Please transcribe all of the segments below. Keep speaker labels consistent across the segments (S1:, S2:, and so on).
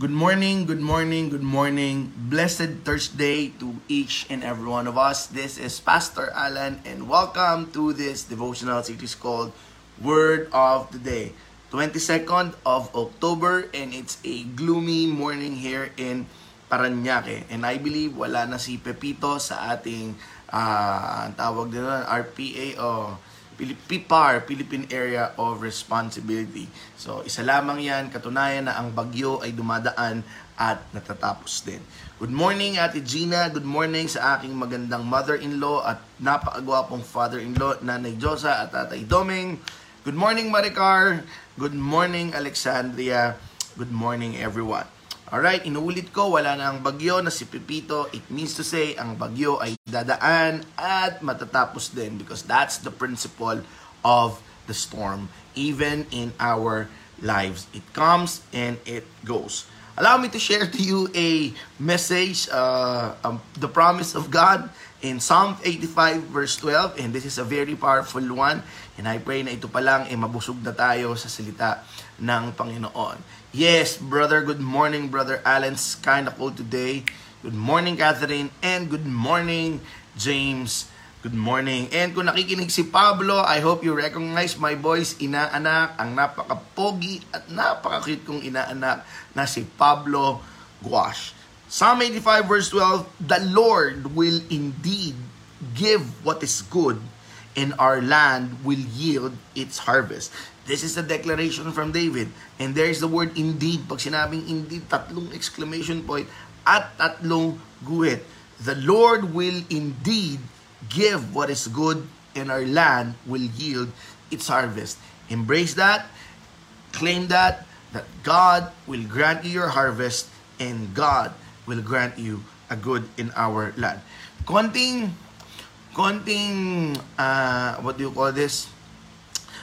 S1: Good morning, good morning, good morning. Blessed Thursday to each and every one of us. This is Pastor Alan and welcome to this devotional series called Word of the Day. 22nd of October and it's a gloomy morning here in Paranaque. And I believe wala na si Pepito sa ating uh, tawag din RPA o oh, PIPAR, Philippine Area of Responsibility. So, isa lamang yan, katunayan na ang bagyo ay dumadaan at natatapos din. Good morning, Ate Gina. Good morning sa aking magandang mother-in-law at napakagwapong father-in-law, Nanay Josa at Tatay Doming. Good morning, Maricar. Good morning, Alexandria. Good morning, everyone. Alright, inuulit ko, wala na ang bagyo na si Pepito. It means to say, ang bagyo ay dadaan at matatapos din because that's the principle of the storm, even in our lives. It comes and it goes. Allow me to share to you a message, uh, um, the promise of God in Psalm 85 verse 12 and this is a very powerful one and I pray na ito pa lang eh, mabusog na tayo sa salita ng Panginoon. Yes, brother. Good morning, brother Alan's kind of cold today. Good morning, Catherine. And good morning, James. Good morning. And kung nakikinig si Pablo, I hope you recognize my voice, inaanak, ang napaka-pogi at napaka-cute kong inaanak na si Pablo Guash. Psalm 85 verse 12, The Lord will indeed give what is good and our land will yield its harvest. This is a declaration from David. And there is the word indeed. Pag sinabing indeed, tatlong exclamation point at tatlong guhit. The Lord will indeed give what is good and our land will yield its harvest. Embrace that. Claim that. That God will grant you your harvest and God will grant you a good in our land. Konting, konting, uh, what do you call this?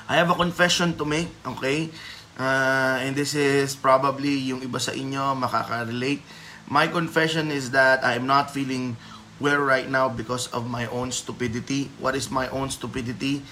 S1: I have a confession to make, okay? Uh, and this is probably yung iba sa inyo makaka-relate. My confession is that I am not feeling well right now because of my own stupidity. What is my own stupidity?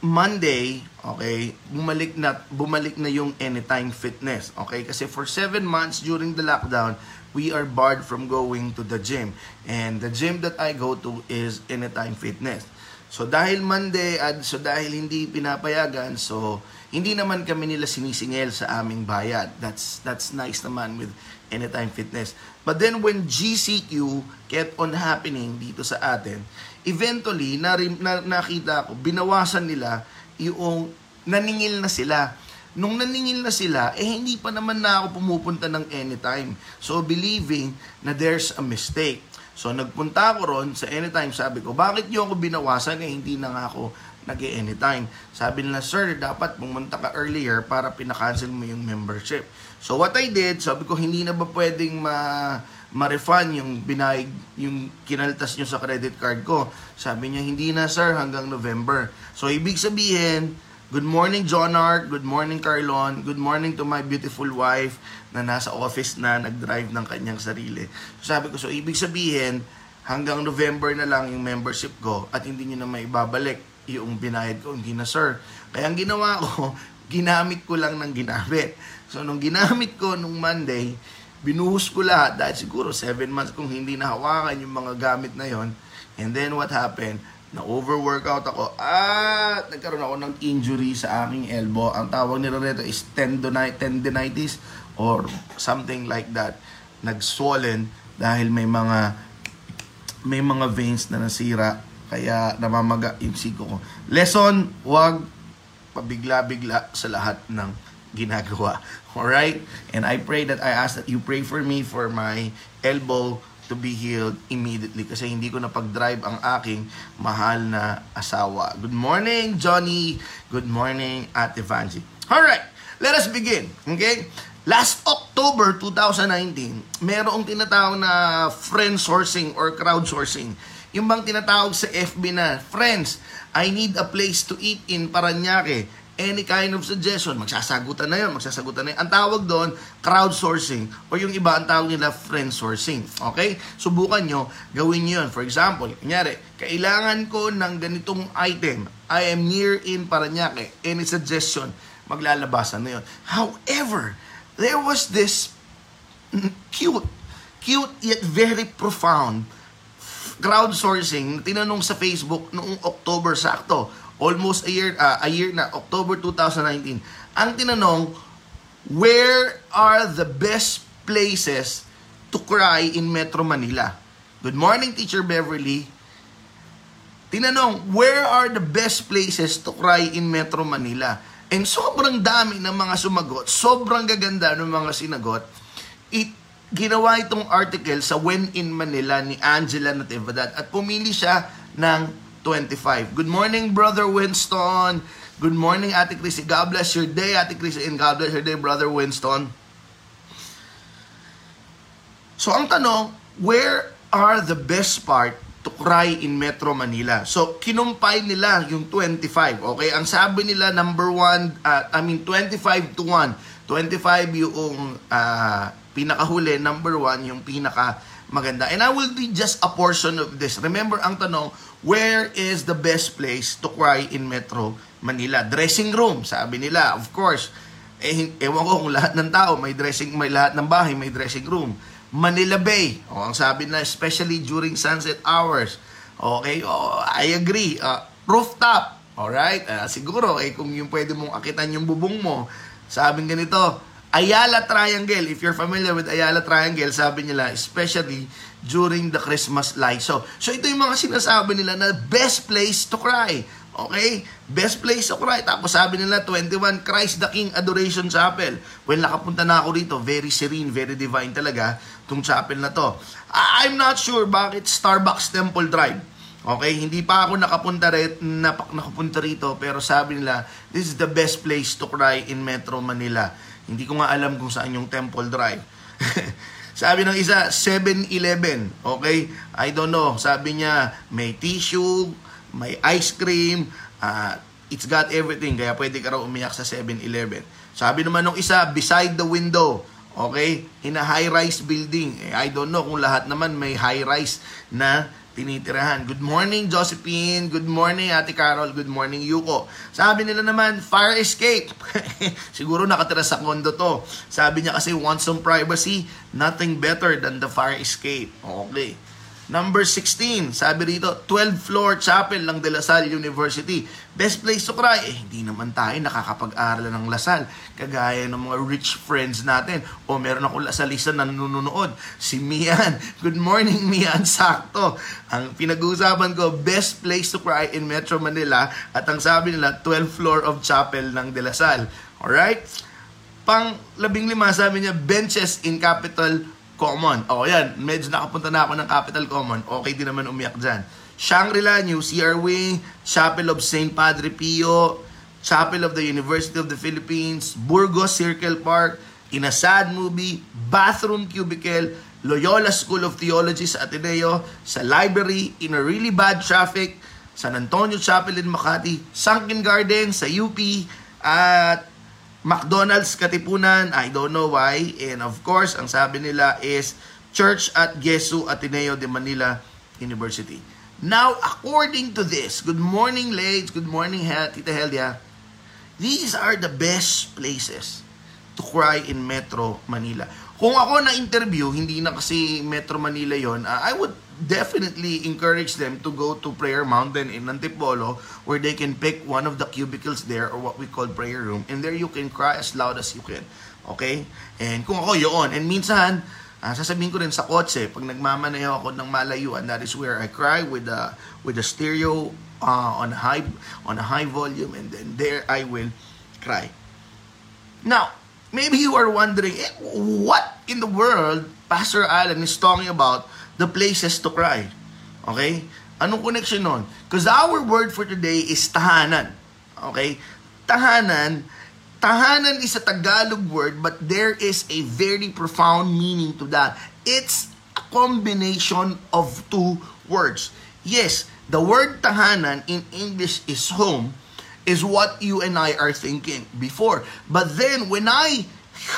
S1: Monday, okay, bumalik na bumalik na yung Anytime Fitness, okay? Kasi for 7 months during the lockdown, we are barred from going to the gym. And the gym that I go to is Anytime Fitness. So dahil Monday at so dahil hindi pinapayagan, so hindi naman kami nila sinisingil sa aming bayad. That's that's nice naman with Anytime Fitness. But then when GCQ kept on happening dito sa atin, eventually na, na nakita ko binawasan nila yung naningil na sila. Nung naningil na sila, eh hindi pa naman na ako pumupunta ng anytime. So believing na there's a mistake. So nagpunta ako ron sa anytime, sabi ko, bakit niyo ako binawasan eh hindi na nga ako nag anytime Sabi nila, sir, dapat pumunta ka earlier para pinakancel mo yung membership. So what I did, sabi ko, hindi na ba pwedeng ma ma-refund yung binayag, yung kinaltas nyo sa credit card ko. Sabi niya, hindi na sir, hanggang November. So ibig sabihin, Good morning, John Art. Good morning, Carlon. Good morning to my beautiful wife na nasa office na nag-drive ng kanyang sarili. So sabi ko, so ibig sabihin, hanggang November na lang yung membership ko at hindi nyo na maibabalik yung binayad ko. Hindi na, sir. Kaya ang ginawa ko, ginamit ko lang ng ginamit. So, nung ginamit ko nung Monday, binuhos ko lahat dahil siguro 7 months kong hindi nahawakan yung mga gamit na yon. And then what happened? Na-overworkout ako at nagkaroon ako ng injury sa aking elbow. Ang tawag nila rito is tendonitis or something like that. Nag-swollen dahil may mga may mga veins na nasira kaya namamaga yung siko ko. Lesson, wag pabigla-bigla sa lahat ng ginagawa. Alright? And I pray that I ask that you pray for me for my elbow to be healed immediately kasi hindi ko na pag-drive ang aking mahal na asawa. Good morning, Johnny. Good morning, Ate Vanji. Alright, let us begin. Okay? Last October 2019, merong tinatawag na friend sourcing or crowdsourcing. Yung bang tinatawag sa FB na, Friends, I need a place to eat in Paranaque any kind of suggestion, magsasagutan na yun, magsasagutan na yun. Ang tawag doon, crowdsourcing, o yung iba, ang tawag nila friend sourcing. Okay? Subukan nyo, gawin nyo yun. For example, kunyari, kailangan ko ng ganitong item. I am near in Paranaque. Any suggestion, maglalabasan na yun. However, there was this cute, cute yet very profound crowdsourcing na tinanong sa Facebook noong October sakto. Almost a year, ah, a year na, October 2019. Ang tinanong, where are the best places to cry in Metro Manila? Good morning, Teacher Beverly. Tinanong, where are the best places to cry in Metro Manila? And sobrang dami ng mga sumagot, sobrang gaganda ng mga sinagot. It, ginawa itong article sa When in Manila ni Angela Natividad at pumili siya ng 25. Good morning, Brother Winston. Good morning, Ate Chrissy. God bless your day, Ate Chrissy, and God bless your day, Brother Winston. So, ang tanong, where are the best part to cry in Metro Manila? So, kinumpay nila yung 25. Okay? Ang sabi nila, number one, uh, I mean, 25 to 1. 25 yung uh, pinakahuli, number one, yung pinaka maganda. And I will be just a portion of this. Remember, ang tanong, where is the best place to cry in Metro Manila? Dressing room, sabi nila. Of course, eh, ewan ko kung lahat ng tao may dressing, may lahat ng bahay may dressing room. Manila Bay, o ang sabi na especially during sunset hours. Okay, oh, I agree. Uh, rooftop, alright? Uh, siguro, eh, kung yung pwede mong akitan yung bubong mo, sabing ganito, Ayala Triangle, if you're familiar with Ayala Triangle, sabi nila, especially during the Christmas light. So, so ito yung mga sinasabi nila na best place to cry. Okay? Best place to cry. Tapos sabi nila, 21, Christ the King Adoration Chapel. When nakapunta na ako dito, very serene, very divine talaga tong chapel na to. I'm not sure bakit Starbucks Temple Drive. Okay, hindi pa ako nakapunta rito, napak nakapunta rito, pero sabi nila, this is the best place to cry in Metro Manila. Hindi ko nga alam kung saan yung Temple Drive. sabi ng isa, 7-Eleven. Okay? I don't know. Sabi niya, may tissue, may ice cream, uh, it's got everything. Kaya pwede ka raw umiyak sa 7-Eleven. Sabi naman ng isa, beside the window. Okay? In a high-rise building. Eh, I don't know kung lahat naman may high-rise na tinitirahan. Good morning, Josephine. Good morning, Ate Carol. Good morning, Yuko. Sabi nila naman, fire escape. Siguro nakatira sa condo to. Sabi niya kasi, want some privacy? Nothing better than the fire escape. Okay. Number 16, sabi rito, 12th floor chapel ng De La Salle University. Best place to cry. Eh, hindi naman tayo nakakapag-aral ng Lasal. Kagaya ng mga rich friends natin. O meron ako Lasalista na nanonood. Si Mian. Good morning, Mian. Sakto. Ang pinag-uusapan ko, best place to cry in Metro Manila. At ang sabi nila, 12th floor of chapel ng De La Salle. Alright? Pang labing lima, sabi niya, benches in Capital Common. O, yan. Medyo nakapunta na ako ng Capital Common. Okay din naman umiyak dyan. Shangri-La, New CR Wing, Chapel of St. Padre Pio, Chapel of the University of the Philippines, Burgos Circle Park, In a Sad Movie, Bathroom Cubicle, Loyola School of Theology sa Ateneo, sa library, in a really bad traffic, San Antonio Chapel in Makati, Sunken Garden sa UP, at McDonald's Katipunan, I don't know why. And of course, ang sabi nila is Church at Gesu Ateneo de Manila University. Now, according to this, good morning, ladies, good morning, Tita Helia. These are the best places to cry in Metro Manila. Kung ako na-interview, hindi na kasi Metro Manila yon, uh, I would definitely encourage them to go to Prayer Mountain in Antipolo where they can pick one of the cubicles there or what we call prayer room and there you can cry as loud as you can. Okay? And kung ako yun, and minsan, uh, sasabihin ko rin sa kotse, pag nagmamaneho ako ng malayuan, that is where I cry with a, with a stereo uh, on, high, on a high volume and then there I will cry. Now, maybe you are wondering, eh, what in the world Pastor Alan is talking about the places to cry. Okay? Anong connection nun? Because our word for today is tahanan. Okay? Tahanan, tahanan is a Tagalog word but there is a very profound meaning to that. It's a combination of two words. Yes, the word tahanan in English is home, is what you and I are thinking before. But then when I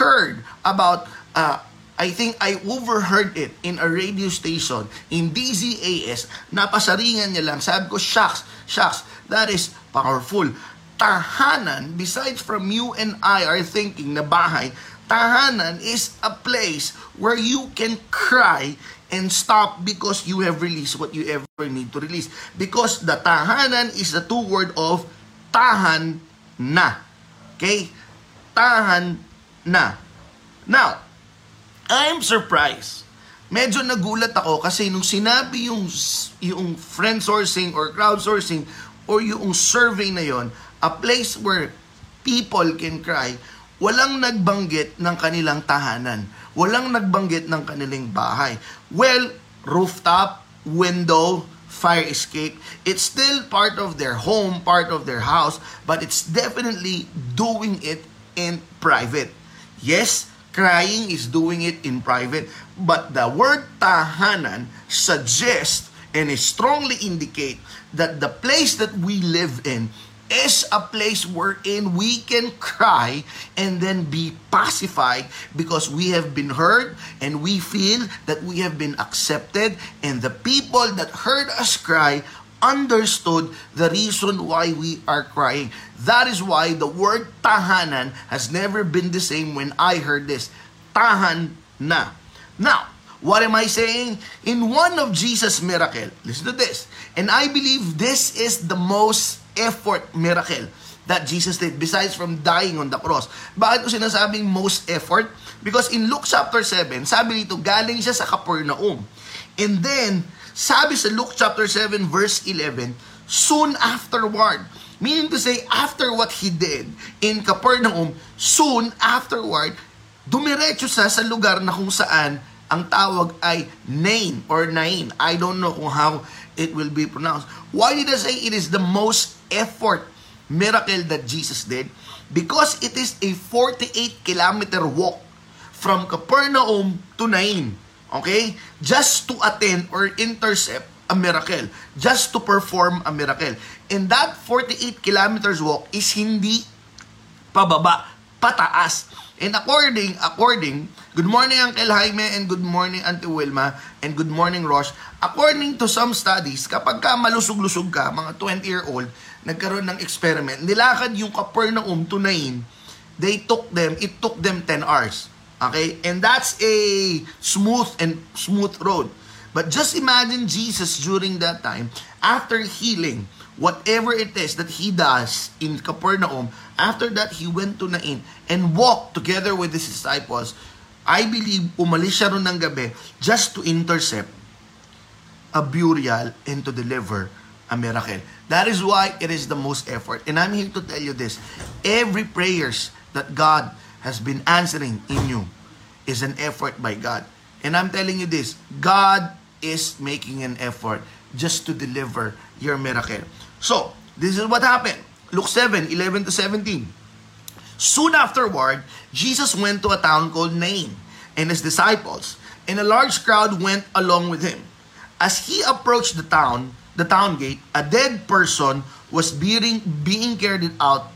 S1: heard about uh, I think I overheard it in a radio station in DZAS. Napasaringan niya lang. Sabi ko, shucks, shucks, that is powerful. Tahanan, besides from you and I are thinking na bahay, Tahanan is a place where you can cry and stop because you have released what you ever need to release. Because the tahanan is the two word of tahan na. Okay? Tahan na. Now, I'm surprised. Medyo nagulat ako kasi nung sinabi yung, yung friend sourcing or crowdsourcing or yung survey na yon, a place where people can cry, walang nagbanggit ng kanilang tahanan. Walang nagbanggit ng kanilang bahay. Well, rooftop, window, fire escape, it's still part of their home, part of their house, but it's definitely doing it in private. Yes, crying is doing it in private, but the word tahanan suggests and strongly indicate that the place that we live in is a place wherein we can cry and then be pacified because we have been heard and we feel that we have been accepted and the people that heard us cry understood the reason why we are crying. That is why the word tahanan has never been the same when I heard this. Tahan na. Now, what am I saying? In one of Jesus' miracle, listen to this. And I believe this is the most effort miracle that Jesus did besides from dying on the cross. Bakit ko sinasabing most effort? Because in Luke chapter 7, sabi dito, galing siya sa Capernaum. And then, sabi sa Luke chapter 7 verse 11, soon afterward, meaning to say, after what he did in Capernaum, soon afterward, dumiretso sa sa lugar na kung saan ang tawag ay Nain or Nain. I don't know kung how it will be pronounced. Why did I say it is the most effort miracle that Jesus did? Because it is a 48 kilometer walk from Capernaum to Nain. Okay? Just to attend or intercept a miracle. Just to perform a miracle. And that 48 kilometers walk is hindi pababa, pataas. And according, according, good morning Uncle Jaime and good morning Auntie Wilma and good morning Rosh. According to some studies, kapag ka malusog-lusog ka, mga 20-year-old, nagkaroon ng experiment, nilakad yung Capernaum to Nain, they took them, it took them 10 hours. Okay? And that's a smooth and smooth road. But just imagine Jesus during that time, after healing, whatever it is that he does in Capernaum, after that, he went to Nain and walked together with his disciples. I believe umalis siya ron ng gabi just to intercept a burial and to deliver a miracle. That is why it is the most effort. And I'm here to tell you this. Every prayers that God has been answering in you is an effort by God. And I'm telling you this, God is making an effort just to deliver your miracle. So, this is what happened. Luke 7, 11 to 17. Soon afterward, Jesus went to a town called Nain and his disciples, and a large crowd went along with him. As he approached the town, the town gate, a dead person was being, being carried out,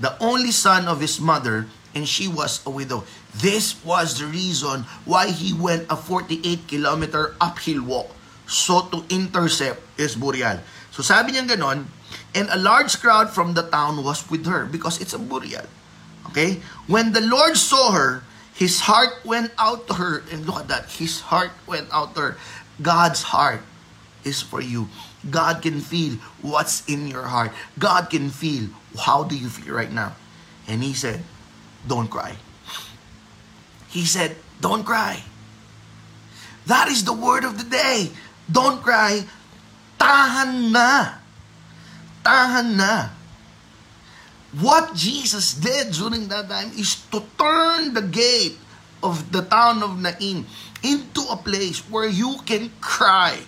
S1: the only son of his mother, and she was a widow. This was the reason why he went a 48 kilometer uphill walk so to intercept his burial. So sabi niya ganon, and a large crowd from the town was with her because it's a burial. Okay? When the Lord saw her, his heart went out to her. And look at that. His heart went out to her. God's heart is for you. God can feel what's in your heart. God can feel how do you feel right now. And he said, don't cry. He said, don't cry. That is the word of the day. Don't cry. Tahan na. Tahan na. What Jesus did during that time is to turn the gate of the town of Nain into a place where you can cry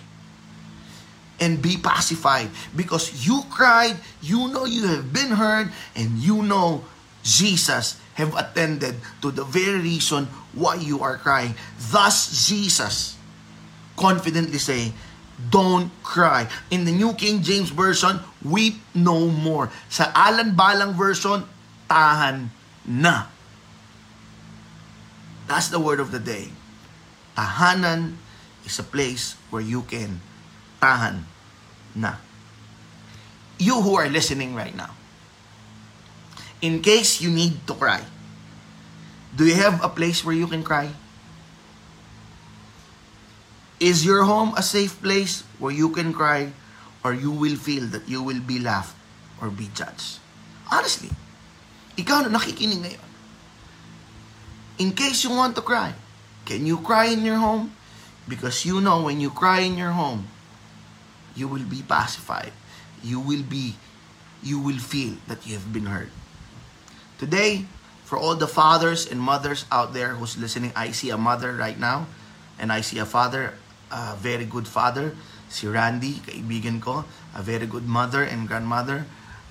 S1: and be pacified because you cried, you know you have been heard, and you know Jesus have attended to the very reason why you are crying. Thus, Jesus confidently say, don't cry. In the New King James Version, weep no more. Sa Alan Balang Version, tahan na. That's the word of the day. Tahanan is a place where you can tahan na. You who are listening right now, in case you need to cry, Do you have a place where you can cry? Is your home a safe place where you can cry or you will feel that you will be laughed or be judged? Honestly, ikaw na nakikinig ngayon. In case you want to cry, can you cry in your home? Because you know when you cry in your home, you will be pacified. You will be, you will feel that you have been heard. Today, for all the fathers and mothers out there who's listening, I see a mother right now, and I see a father, a very good father, si Randy, kaibigan ko, a very good mother and grandmother,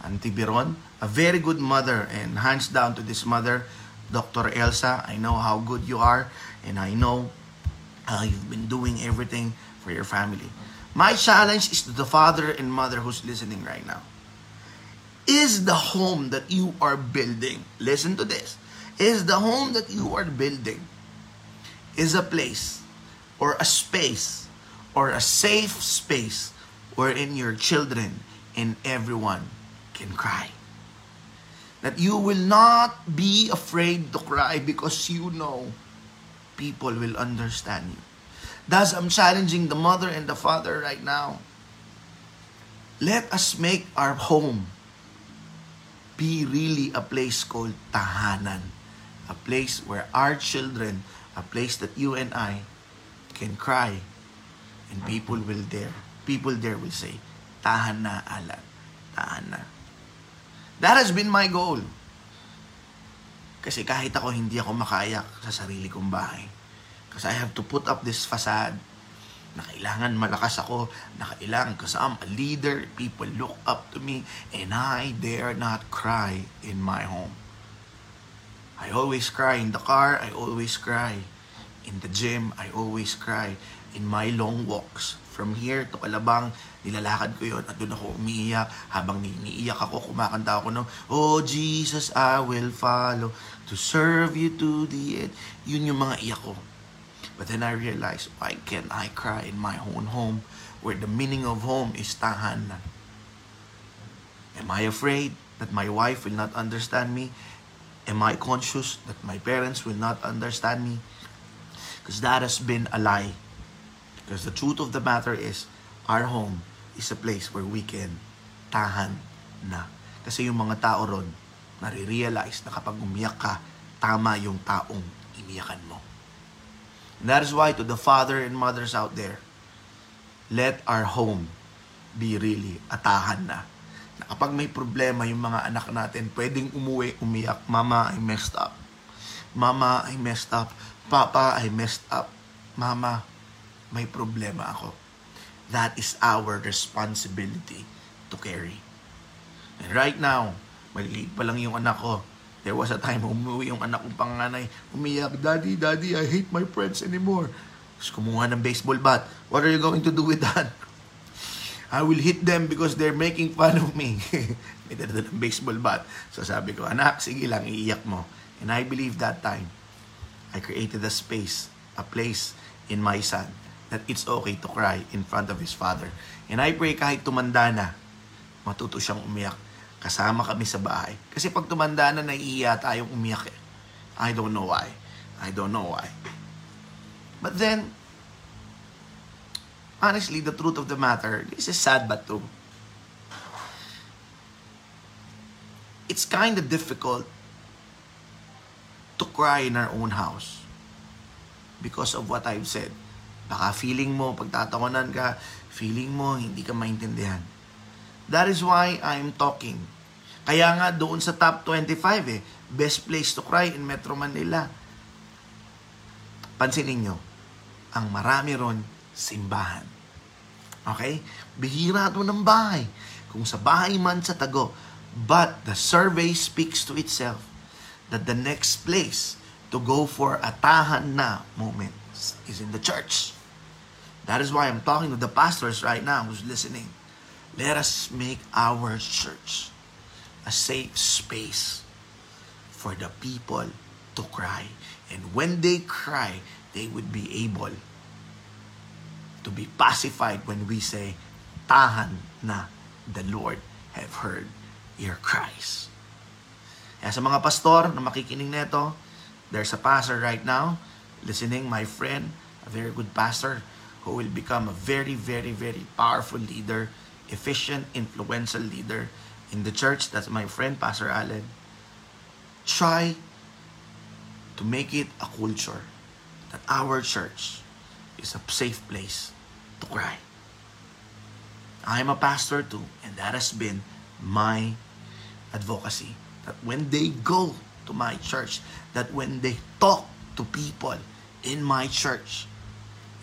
S1: Auntie Biron, a very good mother, and hands down to this mother, Dr. Elsa, I know how good you are, and I know uh, you've been doing everything for your family. My challenge is to the father and mother who's listening right now. Is the home that you are building, listen to this, is the home that you are building is a place or a space or a safe space wherein your children and everyone can cry. That you will not be afraid to cry because you know people will understand you. Thus, I'm challenging the mother and the father right now. Let us make our home be really a place called tahanan. A place where our children, a place that you and I can cry and people will there, people there will say, tahan na alan, tahan na. That has been my goal. Kasi kahit ako hindi ako makayak sa sarili kong bahay. Kasi I have to put up this facade na kailangan malakas ako, na kailangan kasi I'm a leader, people look up to me, and I dare not cry in my home. I always cry in the car, I always cry. In the gym, I always cry. In my long walks, from here to Kalabang, nilalakad ko yon at doon ako umiiyak. Habang niiyak ako, kumakanta ako ng, Oh Jesus, I will follow to serve you to the end. Yun yung mga iyak ko. But then I realized, why can't I cry in my own home where the meaning of home is tahanan? Am I afraid that my wife will not understand me? Am I conscious that my parents will not understand me? Because that has been a lie. Because the truth of the matter is, our home is a place where we can tahan na. Kasi yung mga tao ron, nare-realize na kapag umiyak ka, tama yung taong iniyakan mo. And that is why to the father and mothers out there, let our home be really atahan na. Na kapag may problema yung mga anak natin, pwedeng umuwi, umiyak, Mama, I messed up. Mama, I messed up. Papa, I messed up. Mama, may problema ako. That is our responsibility to carry. And right now, maliliit pa lang yung anak ko. There was a time umuwi yung anak kong panganay. Umiyak, Daddy, Daddy, I hate my friends anymore. Tapos kumuha ng baseball bat. What are you going to do with that? I will hit them because they're making fun of me. May dala ng baseball bat. So sabi ko, anak, sige lang, iiyak mo. And I believe that time, I created a space, a place in my son that it's okay to cry in front of his father. And I pray kahit tumanda na, matuto siyang umiyak kasama kami sa bahay. Kasi pag tumanda na, naiiya tayong umiyak eh. I don't know why. I don't know why. But then, honestly, the truth of the matter, this is sad but true. It's kind of difficult to cry in our own house because of what I've said. Baka feeling mo, pagtatawanan ka, feeling mo, hindi ka maintindihan. That is why I'm talking kaya nga doon sa top 25 eh, best place to cry in Metro Manila. Pansinin nyo, ang marami ron, simbahan. Okay? Bihira ito ng bahay. Kung sa bahay man sa tago. But the survey speaks to itself that the next place to go for a tahan na moment is in the church. That is why I'm talking to the pastors right now who's listening. Let us make our church a safe space for the people to cry. And when they cry, they would be able to be pacified when we say, Tahan na, the Lord have heard your cries. Kaya sa mga pastor na makikinig nito, There's a pastor right now listening, my friend, a very good pastor who will become a very, very, very powerful leader, efficient, influential leader in the church. That's my friend, Pastor Allen. Try to make it a culture that our church is a safe place to cry. I'm a pastor too, and that has been my advocacy. That when they go to my church, that when they talk to people in my church,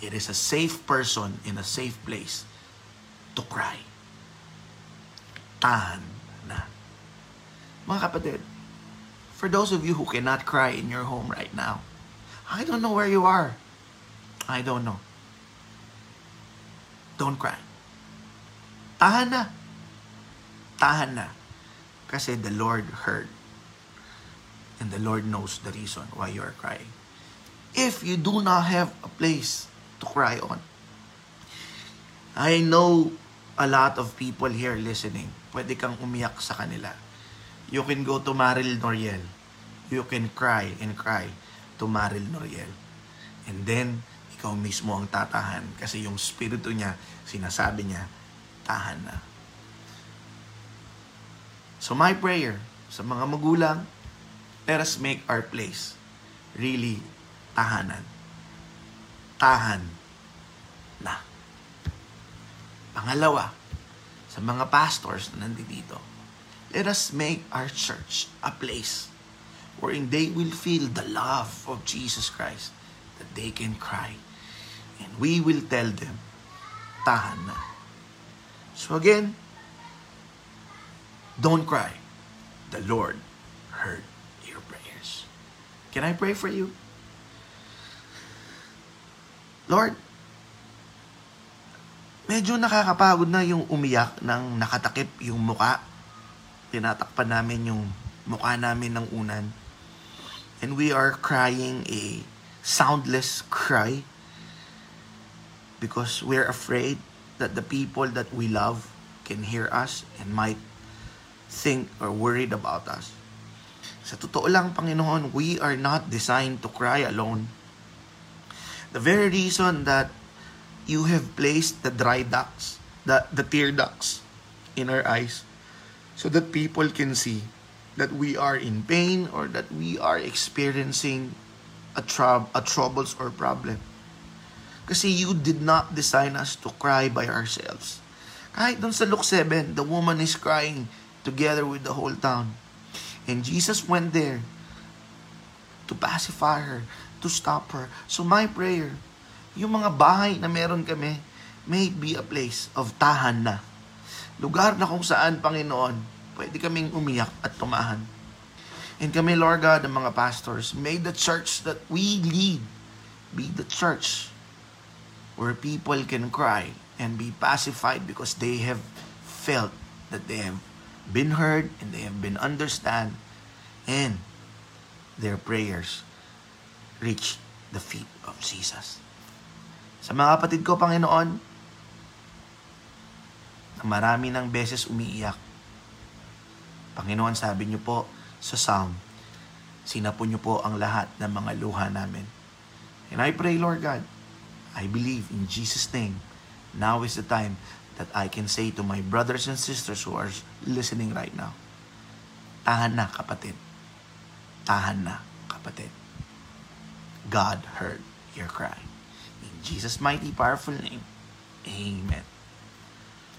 S1: it is a safe person in a safe place to cry. Tahan na. Mga kapatid, for those of you who cannot cry in your home right now, I don't know where you are. I don't know. Don't cry. Tahan na. Tahan na. Kasi the Lord heard. And the Lord knows the reason why you are crying. If you do not have a place to cry on, I know a lot of people here listening. Pwede kang umiyak sa kanila. You can go to Maril Noriel. You can cry and cry to Maril Noriel. And then, ikaw mismo ang tatahan kasi yung spirito niya, sinasabi niya, tahan na. So my prayer sa mga magulang, let us make our place really tahanan. Tahan na. Pangalawa, sa mga pastors na nandito, let us make our church a place wherein they will feel the love of Jesus Christ, that they can cry. And we will tell them, tahan na. So again, don't cry. The Lord heard your prayers. Can I pray for you? Lord, medyo nakakapagod na yung umiyak ng nakatakip yung muka. Tinatakpan namin yung mukha namin ng unan. And we are crying a soundless cry because we're afraid that the people that we love can hear us and might think or worried about us. Sa totoo lang, Panginoon, we are not designed to cry alone. The very reason that you have placed the dry ducts, the, the tear ducts in our eyes, so that people can see that we are in pain or that we are experiencing a, trou- a troubles or problem. Kasi you did not design us to cry by ourselves. Kahit dun sa Luke 7, the woman is crying together with the whole town. And Jesus went there to pacify her, to stop her. So my prayer, yung mga bahay na meron kami, may be a place of tahan na. Lugar na kung saan, Panginoon, pwede kaming umiyak at tumahan. And kami, Lord God, ng mga pastors, may the church that we lead be the church where people can cry and be pacified because they have felt that they have been heard and they have been understand and their prayers reach the feet of Jesus. Sa mga kapatid ko, Panginoon, na marami ng beses umiiyak, Panginoon, sabi niyo po sa Psalm, sinapo niyo po ang lahat ng mga luha namin. And I pray, Lord God, I believe in Jesus' name, now is the time that I can say to my brothers and sisters who are listening right now, tahan na kapatid. Tahan na kapatid. God heard your cry. In Jesus' mighty, powerful name, Amen.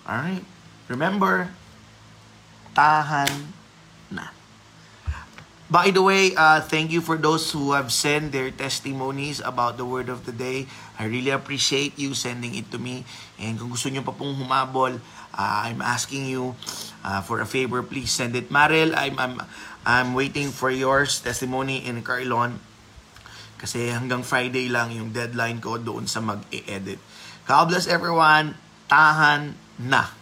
S1: Alright? Remember, tahan na. By the way, uh, thank you for those who have sent their testimonies about the word of the day. I really appreciate you sending it to me. And kung gusto nyo pa pong humabol, uh, I'm asking you uh, for a favor, please send it. Maril, I'm, I'm, I'm waiting for yours testimony in Carlon. Kasi hanggang Friday lang yung deadline ko doon sa mag-e-edit. God bless everyone. Tahan na.